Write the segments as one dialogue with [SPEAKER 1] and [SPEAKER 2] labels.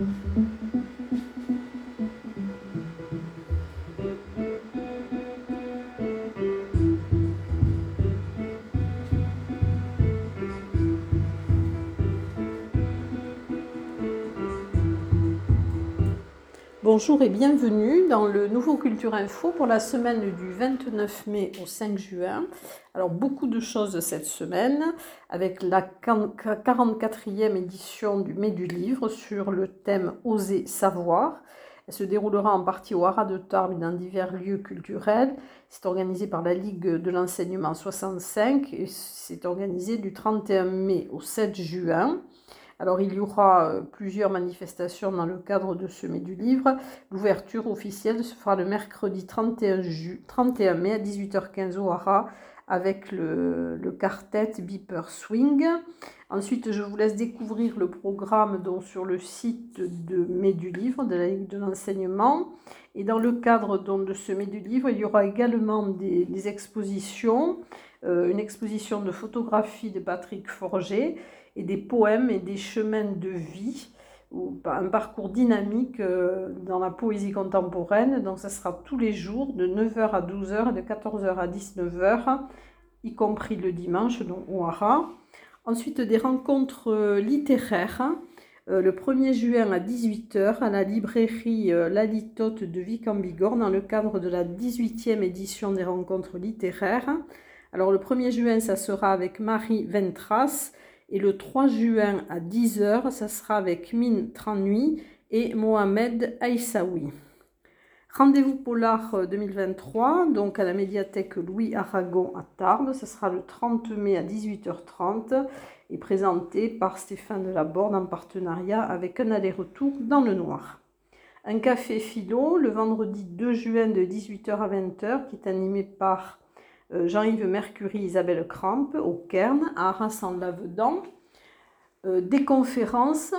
[SPEAKER 1] Mm-hmm. Bonjour et bienvenue dans le nouveau Culture Info pour la semaine du 29 mai au 5 juin. Alors beaucoup de choses cette semaine avec la 44e édition du Mai du Livre sur le thème Oser savoir. Elle se déroulera en partie au Haras de Tarbes dans divers lieux culturels. C'est organisé par la Ligue de l'enseignement 65 et c'est organisé du 31 mai au 7 juin. Alors il y aura euh, plusieurs manifestations dans le cadre de ce mai du livre. L'ouverture officielle se fera le mercredi 31, 31 mai à 18h15 au Hara avec le, quartet Beeper Swing. Ensuite, je vous laisse découvrir le programme sur le site de Mai du Livre, de la Ligue de l'enseignement. Et dans le cadre de ce Mai du Livre, il y aura également des, expositions, euh, une exposition de photographie de Patrick Forger et des poèmes et des chemins de vie, ou un parcours dynamique euh, dans la poésie contemporaine. Donc ça sera tous les jours de 9h à 12h et de 14h à 19h, y compris le dimanche, donc au Hara. Ensuite, des rencontres euh, littéraires. Euh, le 1er juin à 18h à la librairie La Litote de Vic en Bigorre dans le cadre de la 18e édition des rencontres littéraires. Alors le 1er juin, ça sera avec Marie Ventras et le 3 juin à 10h, ça sera avec Mine Tranui et Mohamed Aïssaoui. Rendez-vous Polar 2023, euh, donc à la médiathèque Louis Aragon à Tarbes. Ce sera le 30 mai à 18h30 et présenté par Stéphane Delaborde en partenariat avec un aller-retour dans le noir. Un café philo le vendredi 2 juin de 18h à 20h qui est animé par Jean-Yves Mercury, Isabelle Crampe au Cairn, à arras en lavedan euh, des conférences.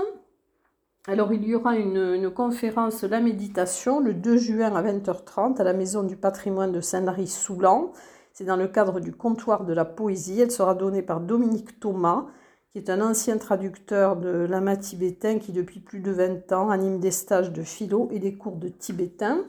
[SPEAKER 1] Alors, il y aura une, conférence La méditation le 2 juin à 20h30 à la Maison du patrimoine de Saint-Lary-Soulan. C'est dans le cadre du comptoir de la poésie. Elle sera donnée par Dominique Thomas, qui est un ancien traducteur de lama tibétain qui, depuis plus de 20 ans, anime des stages de philo et des cours de tibétain.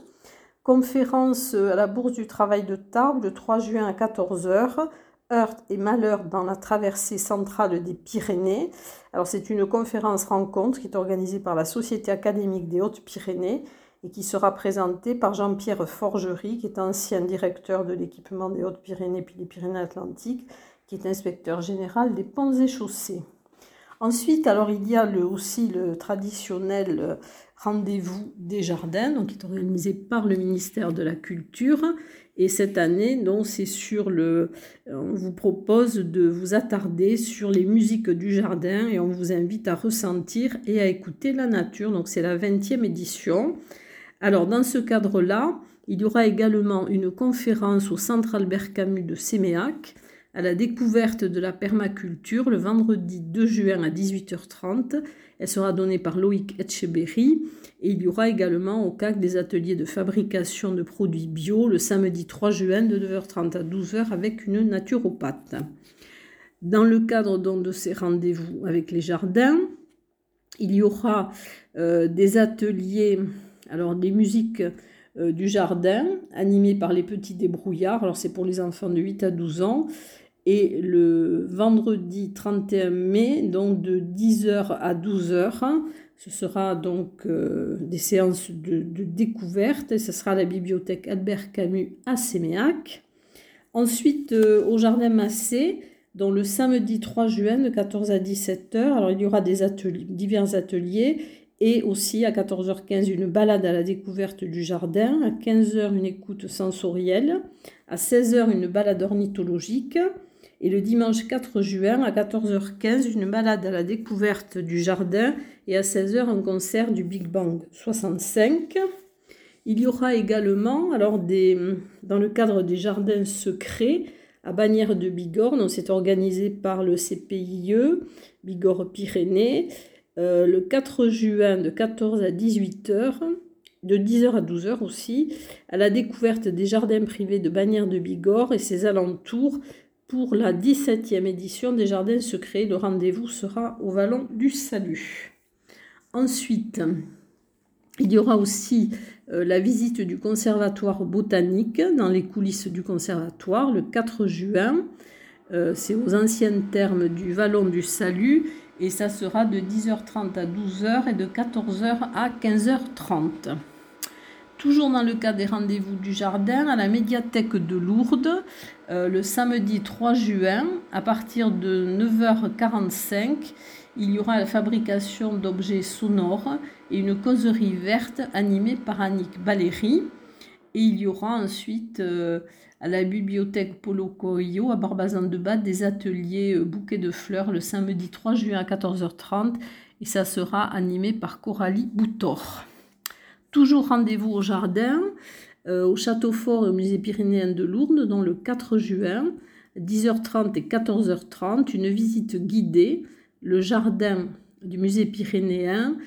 [SPEAKER 1] Conférence à la Bourse du Travail de Tarbes le 3 juin à 14h. Heurte et malheur dans la traversée centrale des Pyrénées. Alors c'est une conférence rencontre qui est organisée par la Société académique des Hautes-Pyrénées et qui sera présentée par Jean-Pierre Forgerie, qui est ancien directeur de l'équipement des Hautes-Pyrénées puis des Pyrénées-Atlantiques, qui est inspecteur général des ponts et chaussées. Ensuite, alors il y a aussi le traditionnel rendez-vous des jardins, donc qui est organisé par le ministère de la Culture. Et cette année, donc, c'est sur le. On vous propose de vous attarder sur les musiques du jardin et on vous invite à ressentir et à écouter la nature. Donc, c'est la 20e édition. Alors, dans ce cadre-là, il y aura également une conférence au Centre Albert Camus de Séméac à la découverte de la permaculture le vendredi 2 juin à 18h30. Elle sera donnée par Loïc Etcheberry et il y aura également au CAC des ateliers de fabrication de produits bio le samedi 3 juin de 9h30 à 12h avec une naturopathe. Dans le cadre donc de ces rendez-vous avec les jardins, il y aura euh, des ateliers, alors des musiques euh, du jardin animées par les petits débrouillards. Alors c'est pour les enfants de 8 à 12 ans et le vendredi 31 mai, donc de 10h à 12h, ce sera donc euh, des séances de, découverte. Ce sera à la bibliothèque Albert Camus à Séméac. Ensuite, euh, au Jardin Massé, le samedi 3 juin de 14 à 17h, alors il y aura ateliers, divers ateliers. Et aussi à 14h15 une balade à la découverte du jardin, à 15h une écoute sensorielle, à 16h une balade ornithologique, et le dimanche 4 juin à 14h15, une balade à la découverte du jardin et à 16h un concert du Big Bang 65. Il y aura également, dans le cadre des jardins secrets, à Bagnères de Bigorre, c'est organisé par le CPIE, Bigorre Pyrénées, euh, le 4 juin de 14 à 18h, de 10h à 12h aussi, à la découverte des jardins privés de Bagnères de Bigorre et ses alentours pour la 17e édition des Jardins Secrets. Le rendez-vous sera au Vallon du Salut. Ensuite, il y aura aussi euh, la visite du conservatoire botanique dans les coulisses du conservatoire le 4 juin. Euh, c'est aux anciennes termes du Vallon du Salut et ça sera de 10h30 à 12h et de 14h à 15h30. Toujours dans le cas des rendez-vous du jardin, à la médiathèque de Lourdes, euh, le samedi 3 juin, à partir de 9h45, il y aura la fabrication d'objets sonores et une causerie verte animée par Annick Baléry. Et il y aura ensuite euh, à la bibliothèque Polo Coelho à Barbazan-de-Bas des ateliers euh, bouquets de fleurs le samedi 3 juin à 14h30 et ça sera animé par Coralie Boutor. Toujours rendez-vous au jardin, euh, au Château Fort et au musée pyrénéen de Lourdes, dans le 4 juin, 10h30 et 14h30, une visite guidée, le jardin du musée pyrénéen,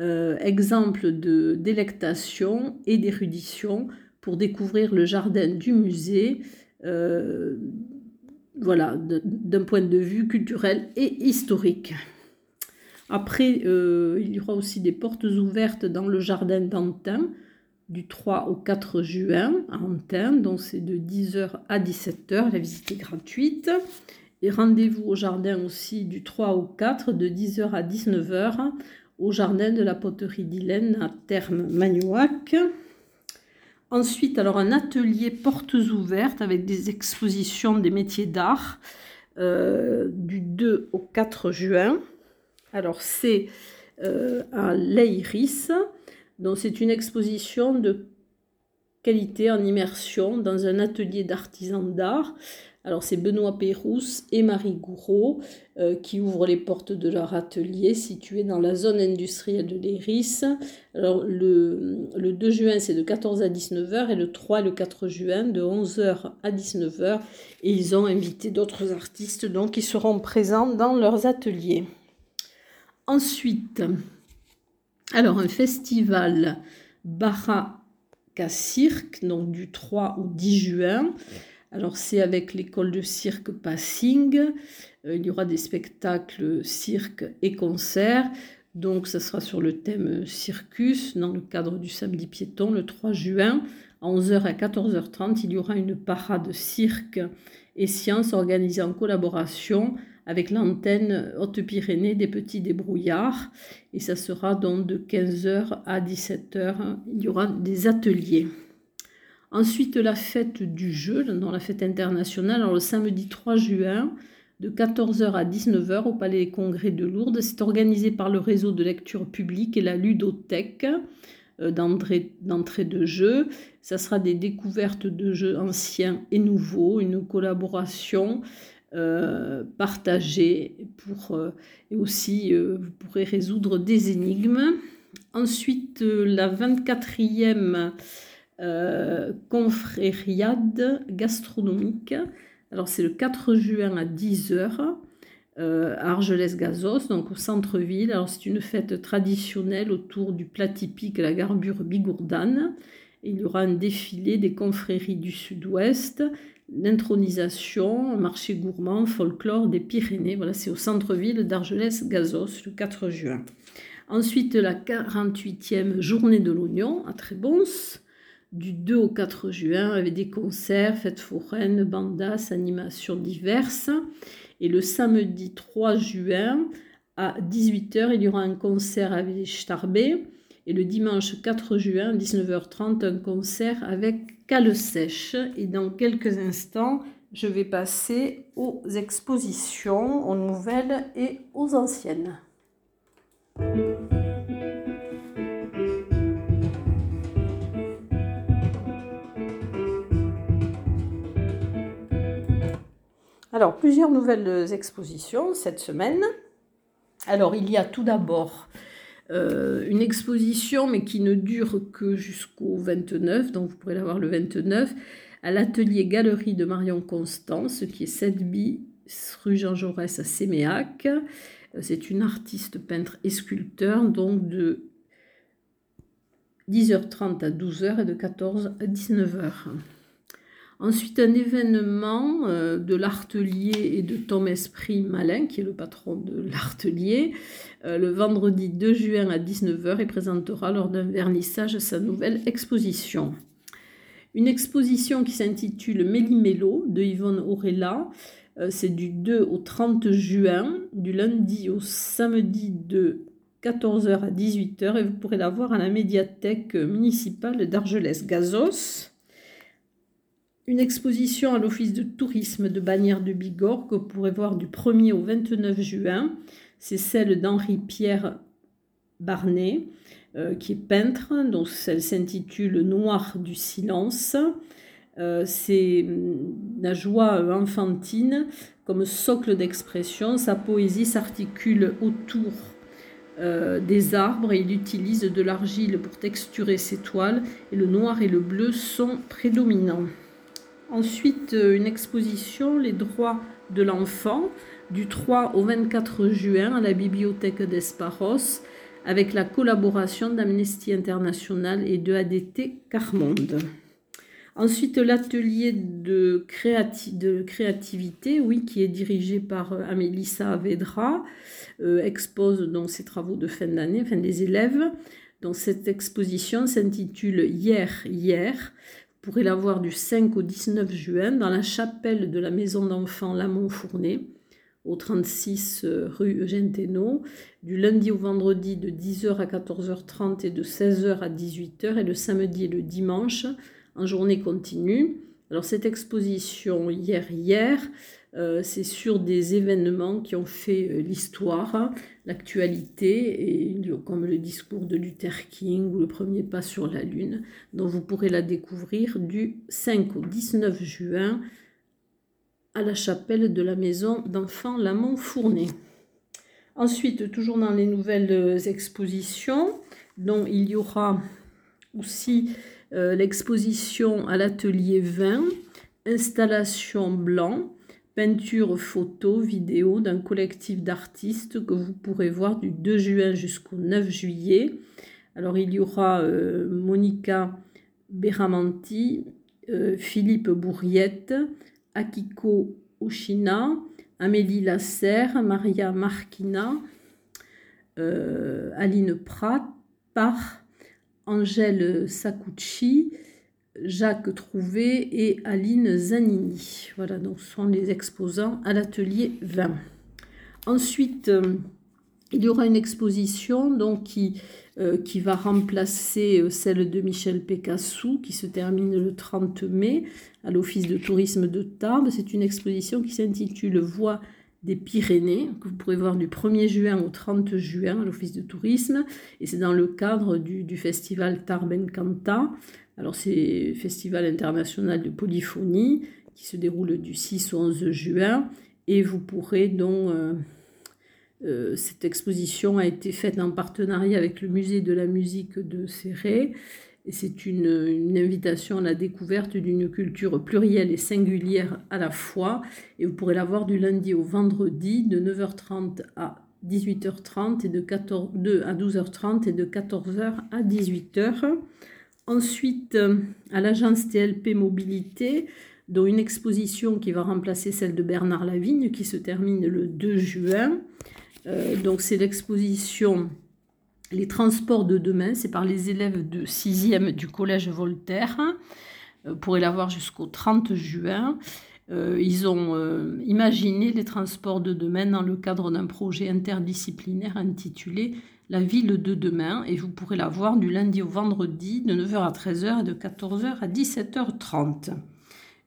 [SPEAKER 1] euh, exemple de délectation et d'érudition pour découvrir le jardin du musée, euh, voilà, d'un point de vue culturel et historique. Après, euh, il y aura aussi des portes ouvertes dans le jardin d'Antin du 3 au 4 juin à Antin. Donc c'est de 10h à 17h. La visite est gratuite. Et rendez-vous au jardin aussi du 3 au 4 de 10h à 19h au jardin de la poterie d'Hélène à Terme Magnoac. Ensuite, alors un atelier portes ouvertes avec des expositions des métiers d'art euh, du 2 au 4 juin. Alors, c'est euh, à l'Eiris. Donc, c'est une exposition de qualité en immersion dans un atelier d'artisans d'art. Alors, c'est Benoît Pérousse et Marie Gouraud euh, qui ouvrent les portes de leur atelier situé dans la zone industrielle de l'Eiris. Alors, le, le 2 juin, c'est de 14 à 19h et le 3 et le 4 juin, de 11h à 19h. Et ils ont invité d'autres artistes donc qui seront présents dans leurs ateliers. Ensuite, alors un festival Baraka Cirque, donc du 3 au 10 juin. Alors c'est avec l'école de cirque Passing. Euh, il y aura des spectacles cirque et concerts. Donc ça sera sur le thème circus dans le cadre du samedi piéton le 3 juin. À 11h à 14h30, il y aura une parade cirque et sciences organisée en collaboration avec l'antenne Haute-Pyrénées des petits débrouillards. Et ça sera donc de 15h à 17h. Il y aura des ateliers. Ensuite, la fête du jeu, dans la fête internationale, le samedi 3 juin, de 14h à 19h au Palais des Congrès de Lourdes. C'est organisé par le réseau de lecture publique et la ludothèque euh, d'entrée de jeu. Ça sera des découvertes de jeux anciens et nouveaux, une collaboration euh, partagé pour, euh, et aussi euh, vous pourrez résoudre des énigmes. Ensuite, la 24e confrériade gastronomique. Alors, c'est le 4 juin à 10h à Argelès-Gazos, donc au centre-ville. Alors, c'est une fête traditionnelle autour du plat typique, la garbure bigourdane. Il y aura un défilé des confréries du sud-ouest l'intronisation, marché gourmand, folklore des Pyrénées. Voilà, c'est au centre-ville d'Argelès-Gazos le 4 juin. Ensuite, la 48e journée de l'oignon à Trébons, du 2 au 4 juin, avec des concerts, fêtes foraines, bandas, animations diverses. Et le samedi 3 juin, à 18h, il y aura un concert avec Starbé. Et le dimanche 4 juin, 19h30, un concert avec Cale Sèche. Et dans quelques instants, je vais passer aux expositions, aux nouvelles et aux anciennes. Alors, plusieurs nouvelles expositions cette semaine. Alors, il y a tout d'abord euh, une exposition, mais qui ne dure que jusqu'au 29, donc vous pourrez la voir le 29, à l'atelier Galerie de Marion Constance, qui est 7 bis rue Jean Jaurès à Séméac. Euh, c'est une artiste peintre et sculpteur, donc de 10h30 à 12h et de 14 à 19h. Ensuite, un événement euh, de l'artelier et de Tom Esprit Malin, qui est le patron de l'artelier, euh, le vendredi 2 juin à 19h et présentera lors d'un vernissage sa nouvelle exposition. Une exposition qui s'intitule Méli-Mélo de Yvonne Aurella. Euh, c'est du 2 au 30 juin, du lundi au samedi de 14h à 18h et vous pourrez la voir à la médiathèque municipale d'Argelès-Gazos une exposition à l'Office de tourisme de Bagnères de Bigorre que vous pourrez voir du 1er au 29 juin. C'est celle d'Henri-Pierre Barnet, euh, qui est peintre. Donc, elle s'intitule Noir du silence. Euh, c'est hum, la joie enfantine comme socle d'expression. Sa poésie s'articule autour euh, des arbres et il utilise de l'argile pour texturer ses toiles et le noir et le bleu sont prédominants. Ensuite, euh, une exposition, Les droits de l'enfant, du 3 au 24 juin à la bibliothèque d'Esparos, avec la collaboration d'Amnesty International et de ADT Carmonde. Ensuite, l'atelier de, créativité, oui, qui est dirigé par euh, Amélie Saavedra, euh, expose donc ses travaux de fin d'année, enfin des élèves. Donc, cette exposition s'intitule Hier, hier, pourrez la voir du 5 au 19 juin dans la chapelle de la maison d'enfants Lamont-Fournet, au 36 euh, rue Eugène Thénault, du lundi au vendredi de 10h à 14h30 et de 16h à 18h, et le samedi et le dimanche en journée continue. Alors cette exposition hier hier, euh, c'est sur des événements qui ont fait euh, l'histoire, l'actualité, et comme le discours de Luther King ou le premier pas sur la Lune, dont vous pourrez la découvrir du 5 au 19 juin à la chapelle de la maison d'enfants Lamont-Fournet. Ensuite, toujours dans les nouvelles euh, expositions, dont il y aura aussi l'exposition à l'atelier 20, installation blanc, peinture, photo, vidéo d'un collectif d'artistes que vous pourrez voir du 2 juin jusqu'au 9 juillet. Alors il y aura euh, Monica Beramanti, euh, Philippe Bourriette, Akiko Oshina, Amélie Lasserre, Maria Marquina, euh, Aline Prat, par Angèle Sakuchi, Jacques Trouvé et Aline Zanini. Voilà, donc ce sont les exposants à l'atelier 20. Ensuite, euh, il y aura une exposition donc, qui, euh, va remplacer euh, celle de Michel Pécassou, qui se termine le 30 mai à l'Office de tourisme de Tarbes. C'est une exposition qui s'intitule Voix des Pyrénées, que vous pourrez voir du 1er juin au 30 juin à l'Office de tourisme. Et c'est dans le cadre du, du festival Tarbes Encanta. Alors c'est le Festival international de polyphonie qui se déroule du 6 au 11 juin et vous pourrez donc... Euh, euh, cette exposition a été faite en partenariat avec le musée de la musique de Serré et c'est une, invitation à la découverte d'une culture plurielle et singulière à la fois. Et vous pourrez la voir du lundi au vendredi de 9h30 à 18h30 et de 14, 2 à 12h30 et de 14h à 18h. Ensuite, euh, à l'agence TLP Mobilité, dont une exposition qui va remplacer celle de Bernard Lavigne, qui se termine le 2 juin. Euh, donc c'est l'exposition Les transports de demain, c'est par les élèves de 6e du Collège Voltaire. Euh, vous pourrez la voir jusqu'au 30 juin. ils ont imaginé les transports de demain dans le cadre d'un projet interdisciplinaire intitulé la ville de demain et vous pourrez la voir du lundi au vendredi de 9h à 13h et de 14h à 17h30.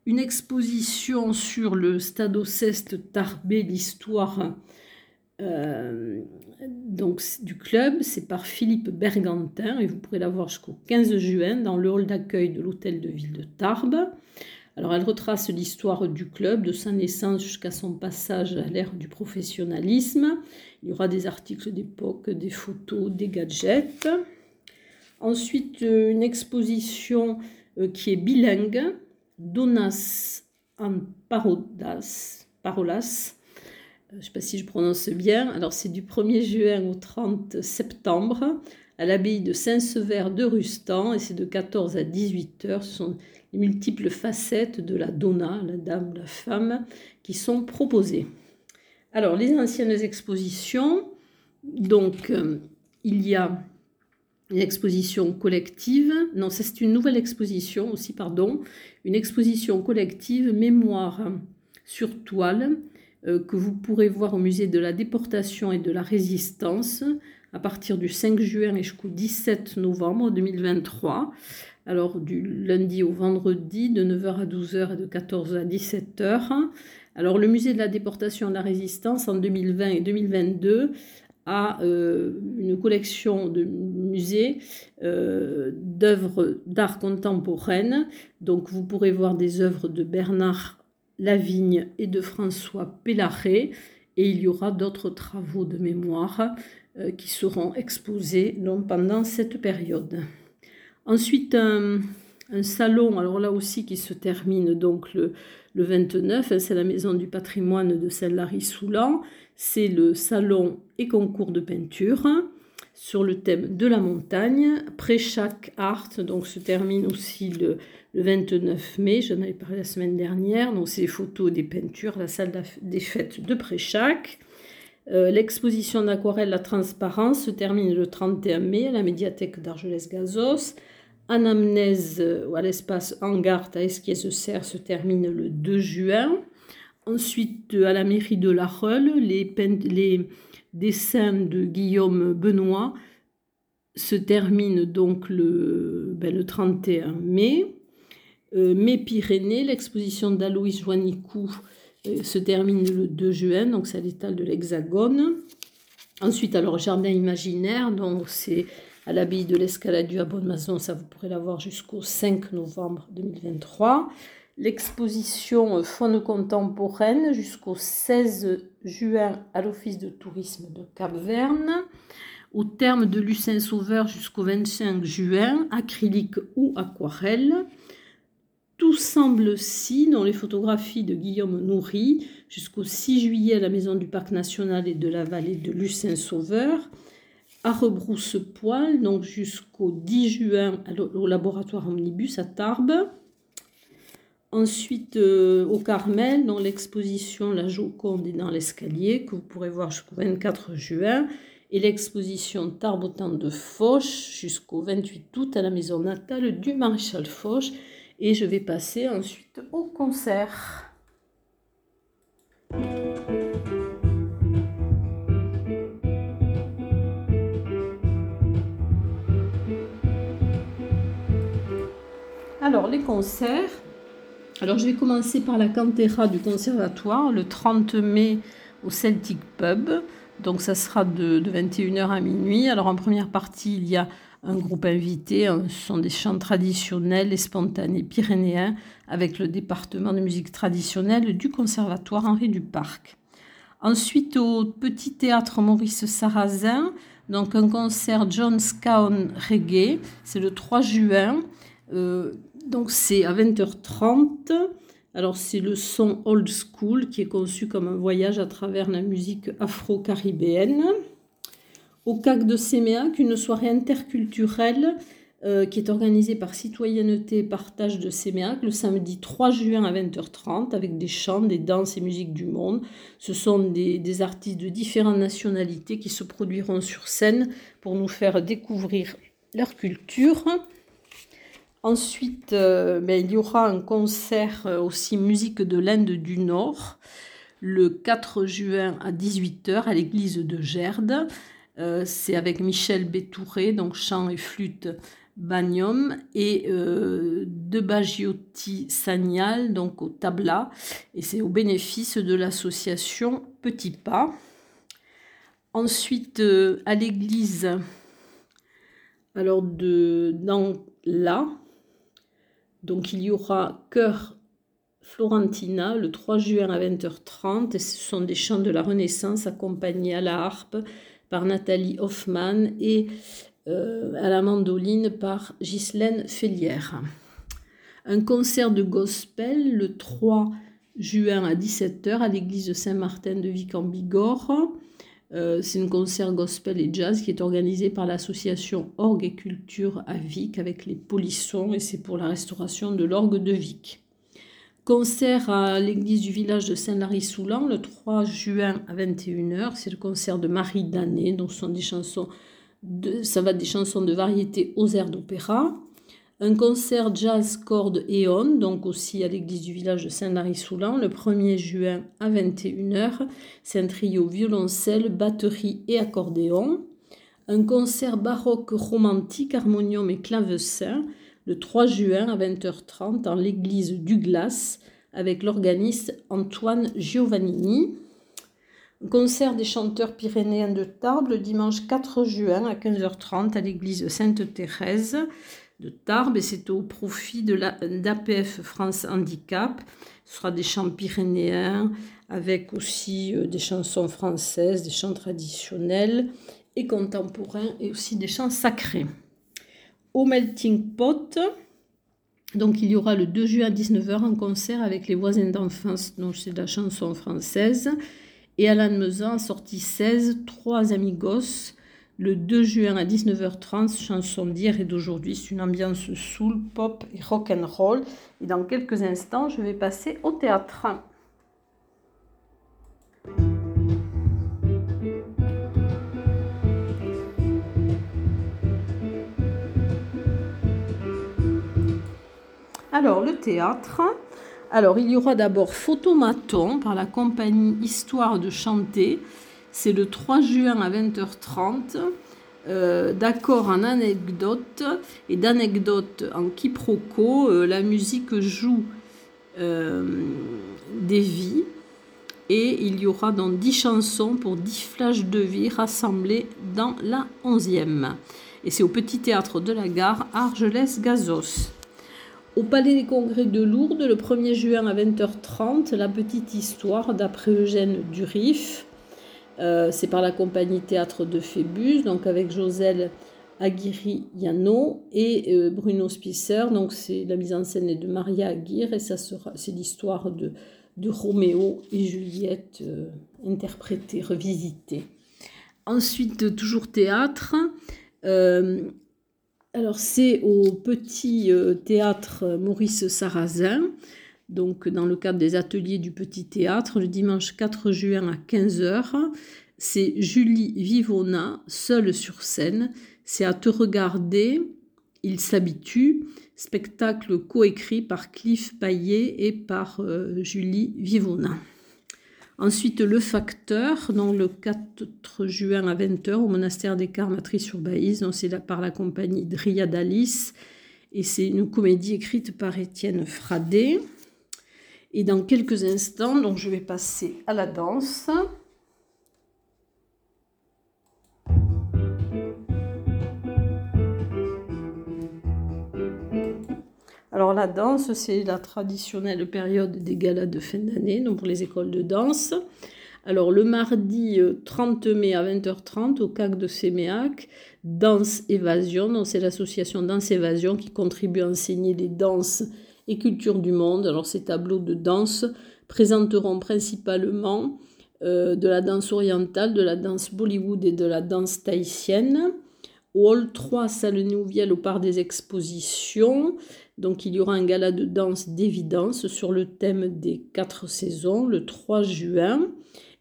[SPEAKER 1] Une exposition sur le Stade Ceste Tarbé, l'histoire euh, du club, c'est par Philippe Bergantin et vous pourrez la voir jusqu'au 15 juin dans le hall d'accueil de l'hôtel de ville de Tarbes. Alors elle retrace l'histoire du club, de sa naissance jusqu'à son passage à l'ère du professionnalisme. Il y aura des articles d'époque, des photos, des gadgets. Ensuite, euh, une exposition euh, qui est bilingue, Donas en Parolas. Euh, je ne sais pas si je prononce bien. Alors c'est du 1er juin au 30 septembre à l'abbaye de Saint-Sever de Rustan et c'est de 14 à 18 heures. Les multiples facettes de la donna, la dame, la femme, qui sont proposées. Alors, les anciennes expositions, donc euh, il y a une exposition collective, non, c'est une nouvelle exposition aussi, pardon, une exposition collective mémoire sur toile euh, que vous pourrez voir au musée de la déportation et de la résistance à partir du 5 juin et jusqu'au 17 novembre 2023. Alors du lundi au vendredi de 9h à 12h et de 14h à 17h. Alors le musée de la déportation et de la résistance en 2020 et 2022 a euh, une collection de musées euh, d'œuvres d'art contemporaine. Donc vous pourrez voir des œuvres de Bernard Lavigne et de François Pellaré. Et il y aura d'autres travaux de mémoire euh, qui seront exposés pendant cette période. Ensuite, un, salon, alors là aussi qui se termine donc le, le 29, hein, c'est la Maison du patrimoine de Saint-Lary-Soulan. C'est le salon et concours de peinture sur le thème de la montagne. Préchac Art, donc se termine aussi le, 29 mai, j'en avais parlé la semaine dernière. Donc c'est les photos des peintures, la salle des fêtes de Préchac. Euh, l'exposition d'aquarelle La Transparence se termine le 31 mai à la médiathèque d'Argelès-Gazos. Anamnèse euh, à l'espace Hangart à Esquies-Serre se termine le 2 juin. Ensuite, à la mairie de La Reule, les, dessins de Guillaume Benoît se terminent donc le, ben, le 31 mai. Euh, Mes Pyrénées, l'exposition d'Aloïs Joannicou euh, se termine le 2 juin, donc c'est à de l'Hexagone. Ensuite, alors, Jardin imaginaire, donc c'est à l'abbaye de l'Escalade à Bonne-Maison, ça vous pourrez la voir jusqu'au 5 novembre 2023. L'exposition Faune contemporaine jusqu'au 16 juin à l'Office de tourisme de Cap-Verne. Au terme de Lucin Sauveur jusqu'au 25 juin, acrylique ou aquarelle. Tout semble si dans les photographies de Guillaume Nourry jusqu'au 6 juillet à la Maison du Parc National et de la vallée de Lucin Sauveur à Rebrousse-Poil, donc jusqu'au 10 juin au laboratoire Omnibus à Tarbes. Ensuite, euh, au Carmel, dans l'exposition La Joconde est dans l'escalier, que vous pourrez voir jusqu'au 24 juin, et l'exposition Tarbes de Foch jusqu'au 28 août à la maison natale du maréchal Foch. Et je vais passer ensuite au concert. Alors, les concerts. Alors, je vais commencer par la cantera du conservatoire le 30 mai au Celtic Pub. Donc, ça sera de, 21h à minuit. Alors, en première partie, il y a un groupe invité. Ce sont des chants traditionnels et spontanés pyrénéens avec le département de musique traditionnelle du conservatoire Henri Duparc. Ensuite, au Petit Théâtre Maurice Sarrazin, donc un concert John Scown Reggae. C'est le 3 juin. Euh, donc c'est à 20h30. Alors c'est le son old school qui est conçu comme un voyage à travers la musique afro-caribéenne. Au CAC de Séméac, une soirée interculturelle euh, qui est organisée par Citoyenneté et Partage de Séméac le samedi 3 juin à 20h30 avec des chants, des danses et musiques du monde. Ce sont des artistes de différentes nationalités qui se produiront sur scène pour nous faire découvrir leur culture. Ensuite, euh, ben, il y aura un concert euh, aussi musique de l'Inde du Nord le 4 juin à 18h à l'église de Gerde. Euh, c'est avec Michel Bétouré, donc chant et flûte Bagnum, et de Bagiotti Sagnal, donc au tabla. Et c'est au bénéfice de l'association Petit Pas. Ensuite, à l'église, alors de, dans là, donc il y aura Cœur Florentina le 3 juin à 20h30. Et ce sont des chants de la Renaissance accompagnés à la harpe par Nathalie Hoffmann et euh, à la mandoline par Ghislaine Félière. Un concert de gospel le 3 juin à 17h à l'église de Saint-Martin de Vic en Bigorre. Euh, c'est un concert gospel et jazz qui est organisé par l'association Orgue et Culture à Vic avec les polissons et c'est pour la restauration de l'orgue de Vic. Concert à l'église du village de Saint-Lary-Soulan le 3 juin à 21h. C'est le concert de Marie Danet, donc ça va des chansons de variété aux airs d'opéra. Un concert jazz corde on, donc aussi à l'église du village de Saint-Lary-Soulan, le 1er juin à 21h. C'est un trio violoncelle, batterie et accordéon. Un concert baroque romantique, harmonium et clavecin, le 3 juin à 20h30 dans l'église du Glace avec l'organiste Antoine Giovannini. Concert des chanteurs pyrénéens de Tarbes le dimanche 4 juin à 15h30 à l'église Sainte-Thérèse de Tarbes et c'est au profit de d'APF France Handicap. Ce sera des chants pyrénéens avec aussi euh, des chansons françaises, des chants traditionnels et contemporains et aussi des chants sacrés au Melting Pot. Donc il y aura le 2 juin à 19h un concert avec les voisins d'enfance, donc c'est de la chanson française. Et Alan Mezan a sorti 16, Trois amigos, le 2 juin à 19h30, chanson d'hier et d'aujourd'hui. C'est une ambiance soul, pop et rock and roll. Et dans quelques instants, je vais passer au théâtre. Alors, le théâtre. Alors, il y aura d'abord Photomaton par la compagnie Histoire de chanter. C'est le 3 juin à 20h30. Euh, d'accord en anecdote et d'anecdotes en quiproquo. Euh, la musique joue euh, des vies et il y aura donc 10 chansons pour 10 flashs de vie rassemblés dans la 11e. Et c'est au Petit Théâtre de la Gare, Argelès-Gazos. Au Palais des Congrès de Lourdes, le 1er juin à 20h30, la petite histoire d'après Eugène Durif. Euh, c'est par la compagnie Théâtre de Phébus, donc avec Joselle Aguirre-Yano et euh, Bruno Spisser. Donc c'est la mise en scène de Maria Aguirre et c'est l'histoire de, de Roméo et Juliette euh, interprétée, revisitée. Ensuite, toujours théâtre. Alors c'est au petit théâtre Maurice Sarrazin, donc dans le cadre des ateliers du petit théâtre, le dimanche 4 juin à 15h. C'est Julie Vivona, seule sur scène. C'est à te regarder, il s'habitue. Spectacle coécrit par Cliff Paillet et par euh, Julie Vivona. Ensuite, le facteur, donc le 4 juin à 20h au monastère des Carmatrices sur Baïse, c'est par la compagnie Dryadalis et c'est une comédie écrite par Étienne Fradet. Et dans quelques instants, donc je vais passer à la danse. Alors la danse, c'est la traditionnelle période des galas de fin d'année, donc pour les écoles de danse. Alors le mardi 30 euh, mai à 20h30 au CAC de Séméac, Danse Évasion, donc c'est l'association Danse Évasion qui contribue à enseigner les danses et cultures du monde. Alors ces tableaux de danse présenteront principalement euh, de la danse orientale, de la danse Bollywood et de la danse tahitienne. Hall 3, salle Nouvielle au Parc des Expositions. Donc il y aura un gala de danse d'évidence sur le thème des quatre saisons le 3 juin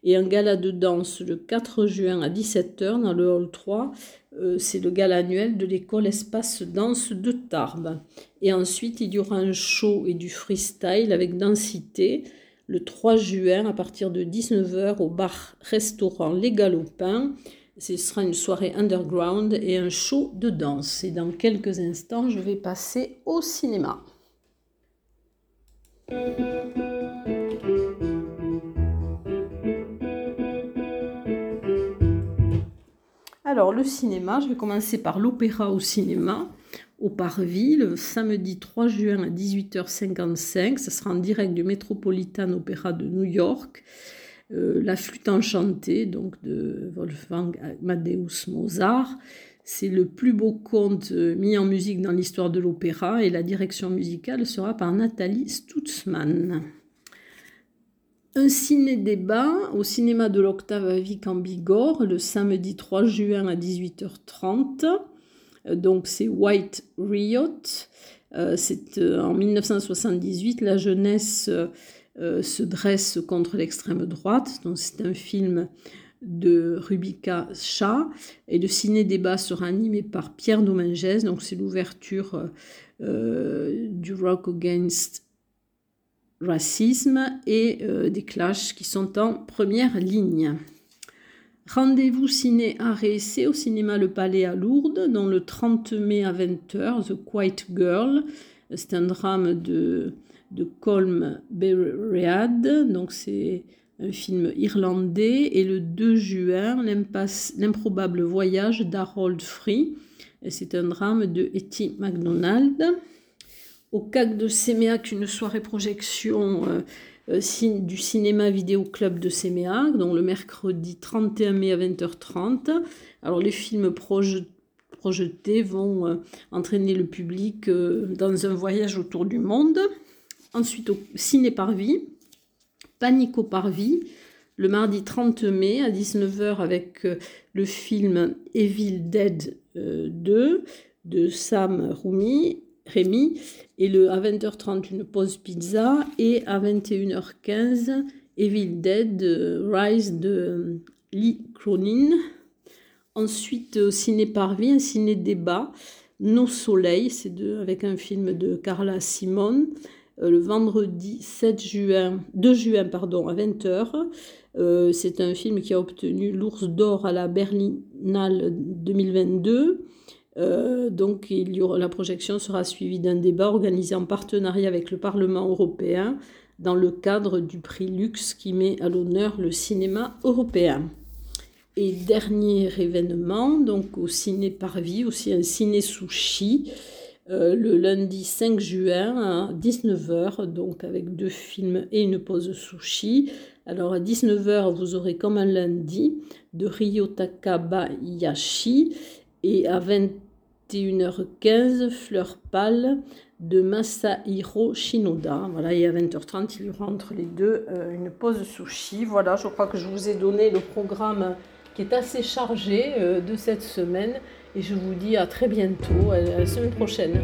[SPEAKER 1] et un gala de danse le 4 juin à 17h dans le hall 3. Euh, c'est le gala annuel de l'école Espace Danse de Tarbes. Et ensuite, il y aura un show et du freestyle avec densité le 3 juin à partir de 19h au bar-restaurant Les Galopins ce sera une soirée underground et un show de danse. Et dans quelques instants, je vais passer au cinéma. Alors, le cinéma, je vais commencer par l'opéra au cinéma, au Parvis, le samedi 3 juin à 18h55. Ce sera en direct du Metropolitan Opera de New York. Euh, la flûte enchantée, donc de Wolfgang Amadeus Mozart. C'est le plus beau conte euh, mis en musique dans l'histoire de l'opéra et la direction musicale sera par Nathalie Stutzmann. Un ciné-débat au cinéma de l'Octave à Vic en Bigorre le samedi 3 juin à 18h30. Donc c'est White Riot. Euh, c'est euh, en 1978, la jeunesse euh, se dresse contre l'extrême droite. C'est un film de Rubika Shah et le ciné-débat sera animé par Pierre Domingès. Donc c'est l'ouverture du Rock Against racisme et euh, des clashs qui sont en première ligne. Rendez-vous ciné art au cinéma Le Palais à Lourdes, dans le 30 mai à 20h, The Quiet Girl. C'est un drame de, Colm Beread, donc c'est un film irlandais. Et le 2 juin, L'improbable voyage d'Harold Free. C'est un drame de Etty MacDonald au CAC de Séméac une soirée projection euh, du cinéma vidéo club de Séméac, donc le mercredi 31 mai à 20h30. Alors les films projetés vont euh, entraîner le public dans un voyage autour du monde. Ensuite au Ciné Parvis, Panico Parvis, le mardi 30 mai à 19h avec le film Evil Dead 2 de Sam Rumi Rémi. Et le, à 20h30, une pause pizza. Et à 21h15, Evil Dead Rise de Lee Cronin. Ensuite, au ciné Parvis, un ciné débat. Nos soleils, avec un film de Carla Simon. Euh, le vendredi 7 juin, 2 juin pardon, à 20h. Euh, c'est un film qui a obtenu l'ours d'or à la Berlinale 2022. Euh, donc la projection sera suivie d'un débat organisé en partenariat avec le Parlement européen dans le cadre du prix Lux qui met à l'honneur le cinéma européen. Et dernier événement, donc au Ciné Parvis, aussi un ciné sushi, euh, le lundi 5 juin à 19h, donc avec deux films et une pause sushi. Alors à 19h, vous aurez comme un lundi de Ryotaka Bayashi et à 20 21h15, Fleur pâle de Masahiro Shinoda. Voilà, et à 20h30, il y aura entre les deux euh, une pause sushi. Voilà, je crois que je vous ai donné le programme qui est assez chargé euh, de cette semaine. Et je vous dis à très bientôt, à la semaine prochaine.